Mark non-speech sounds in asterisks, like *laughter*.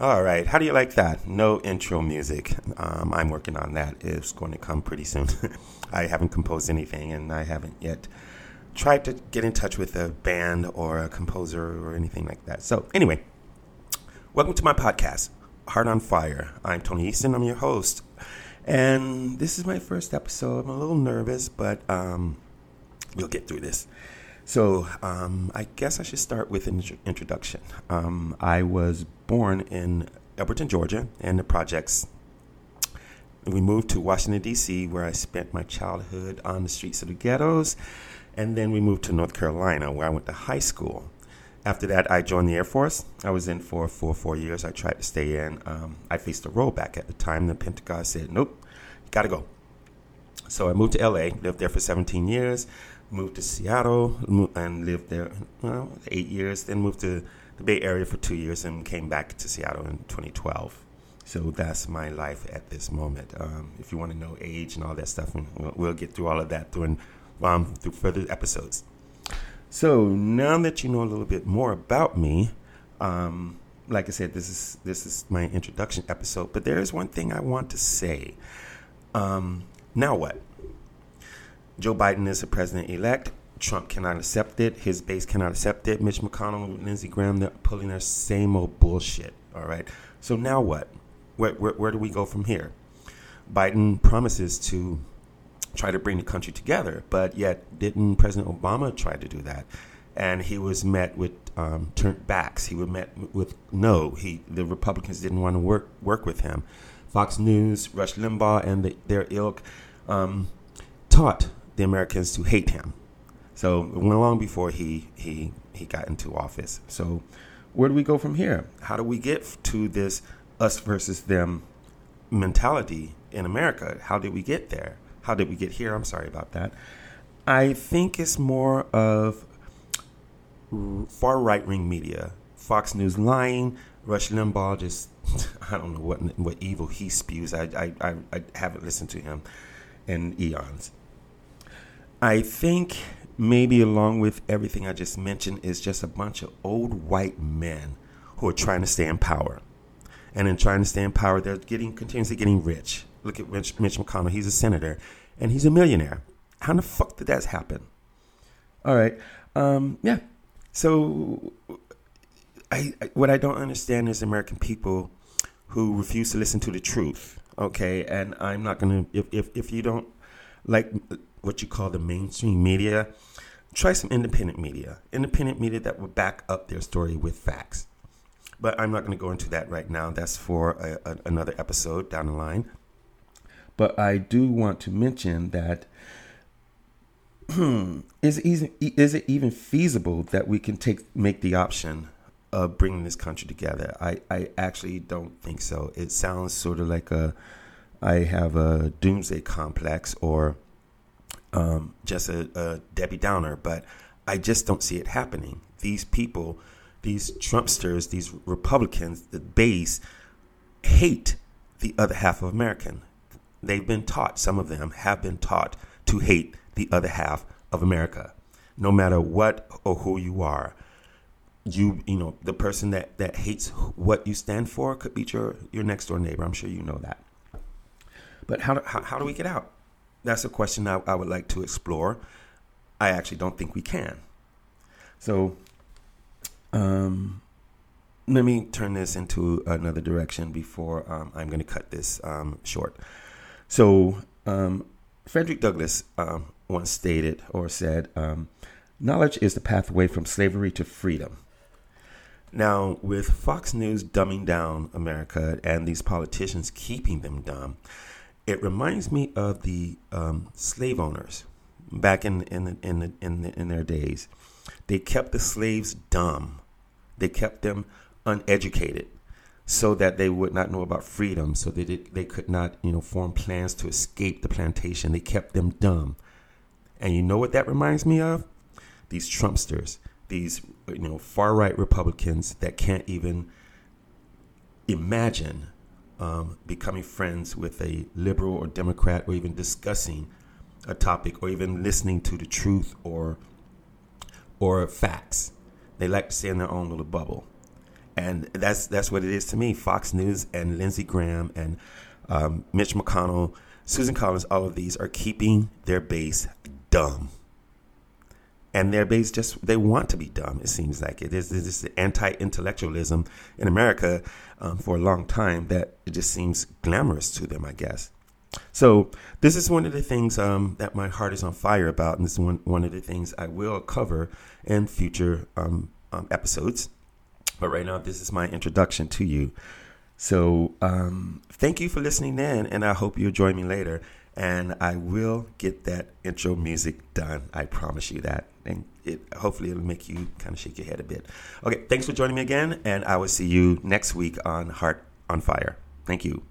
All right, how do you like that? No intro music. Um, I'm working on that. It's going to come pretty soon. *laughs* I haven't composed anything, and I haven't yet tried to get in touch with a band or a composer or anything like that. So, anyway, welcome to my podcast, Heart on Fire. I'm Tony Easton. I'm your host, and this is my first episode. I'm a little nervous, but um, we'll get through this. So, um, I guess I should start with an introduction. Um, I was born in Elberton, Georgia, in the projects. We moved to Washington, D.C., where I spent my childhood on the streets of the ghettos. And then we moved to North Carolina, where I went to high school. After that, I joined the Air Force. I was in for four, four years. I tried to stay in. Um, I faced a rollback at the time. The Pentagon said, nope, you got to go. So I moved to LA, lived there for 17 years moved to Seattle and lived there well, eight years. Then moved to the Bay Area for two years and came back to Seattle in 2012. So that's my life at this moment. Um, if you want to know age and all that stuff, we'll, we'll get through all of that during um, through further episodes. So now that you know a little bit more about me, um, like I said, this is this is my introduction episode. But there is one thing I want to say. Um, now what? Joe Biden is the president elect. Trump cannot accept it. His base cannot accept it. Mitch McConnell, and Lindsey Graham, they're pulling their same old bullshit. All right. So now what? Where, where, where do we go from here? Biden promises to try to bring the country together, but yet didn't President Obama try to do that? And he was met with um, turned backs. He was met with no. He the Republicans didn't want to work work with him. Fox News, Rush Limbaugh, and the, their ilk um, taught the Americans to hate him. So it went along before he he he got into office. So where do we go from here? How do we get to this us versus them mentality in America? How did we get there? How did we get here? I'm sorry about that. I think it's more of far right wing media. Fox News lying, Rush Limbaugh just *laughs* I don't know what what evil he spews. I I, I, I haven't listened to him in eons. I think maybe along with everything I just mentioned is just a bunch of old white men who are trying to stay in power. And in trying to stay in power, they're getting continuously getting rich. Look at Mitch, Mitch McConnell. He's a senator and he's a millionaire. How the fuck did that happen? All right. Um, yeah. So I, I, what I don't understand is American people who refuse to listen to the truth. Okay. And I'm not to, if, if, if you don't like what you call the mainstream media, try some independent media. Independent media that will back up their story with facts. But I'm not going to go into that right now. That's for a, a, another episode down the line. But I do want to mention that *clears throat* is, it, is it even feasible that we can take make the option of bringing this country together? I, I actually don't think so. It sounds sort of like a I have a doomsday complex or um, just a, a Debbie Downer, but I just don't see it happening. These people, these Trumpsters, these Republicans, the base hate the other half of American. They've been taught, some of them have been taught to hate the other half of America. No matter what or who you are, you you know the person that that hates what you stand for could be your your next door neighbor. I'm sure you know that. But how how, how do we get out? That's a question I, I would like to explore. I actually don't think we can. So, um, let me turn this into another direction before um, I'm going to cut this um, short. So, um, Frederick Douglass um, once stated or said, um, Knowledge is the pathway from slavery to freedom. Now, with Fox News dumbing down America and these politicians keeping them dumb, it reminds me of the um, slave owners back in in in in, in their days. They kept the slaves dumb. They kept them uneducated so that they would not know about freedom, so that they, they could not, you know, form plans to escape the plantation. They kept them dumb. And you know what that reminds me of? These Trumpsters, these, you know, far right Republicans that can't even imagine um, becoming friends with a liberal or Democrat or even discussing a topic or even listening to the truth or or facts. They like to stay in their own little bubble. and that's that's what it is to me. Fox News and Lindsey Graham and um, Mitch McConnell, Susan Collins, all of these are keeping their base dumb. And they're based just, they want to be dumb, it seems like. It is this anti intellectualism in America um, for a long time that it just seems glamorous to them, I guess. So this is one of the things um, that my heart is on fire about, and this is one, one of the things I will cover in future um, um, episodes. But right now, this is my introduction to you. So um, thank you for listening in, and I hope you'll join me later. And I will get that intro music done. I promise you that. And it hopefully it'll make you kind of shake your head a bit. Okay, thanks for joining me again, and I will see you next week on Heart on Fire. Thank you.